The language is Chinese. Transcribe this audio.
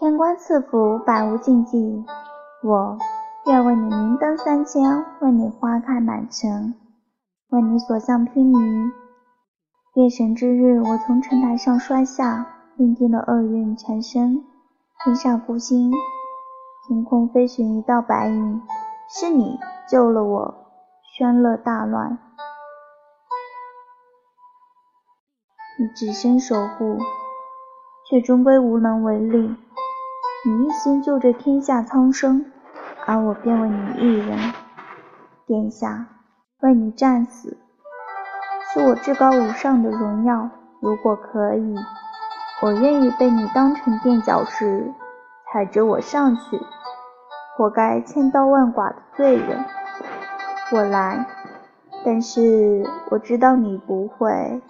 天官赐福，百无禁忌。我愿为你明灯三千，为你花开满城，为你所向披靡。月神之日，我从城台上摔下，命定的厄运缠身，天煞孤星，凭空飞寻一道白影，是你救了我，宣乐大乱。你只身守护，却终归无能为力。你一心救着天下苍生，而我便为你一人。殿下，为你战死，是我至高无上的荣耀。如果可以，我愿意被你当成垫脚石，踩着我上去，活该千刀万剐的罪人。我来，但是我知道你不会。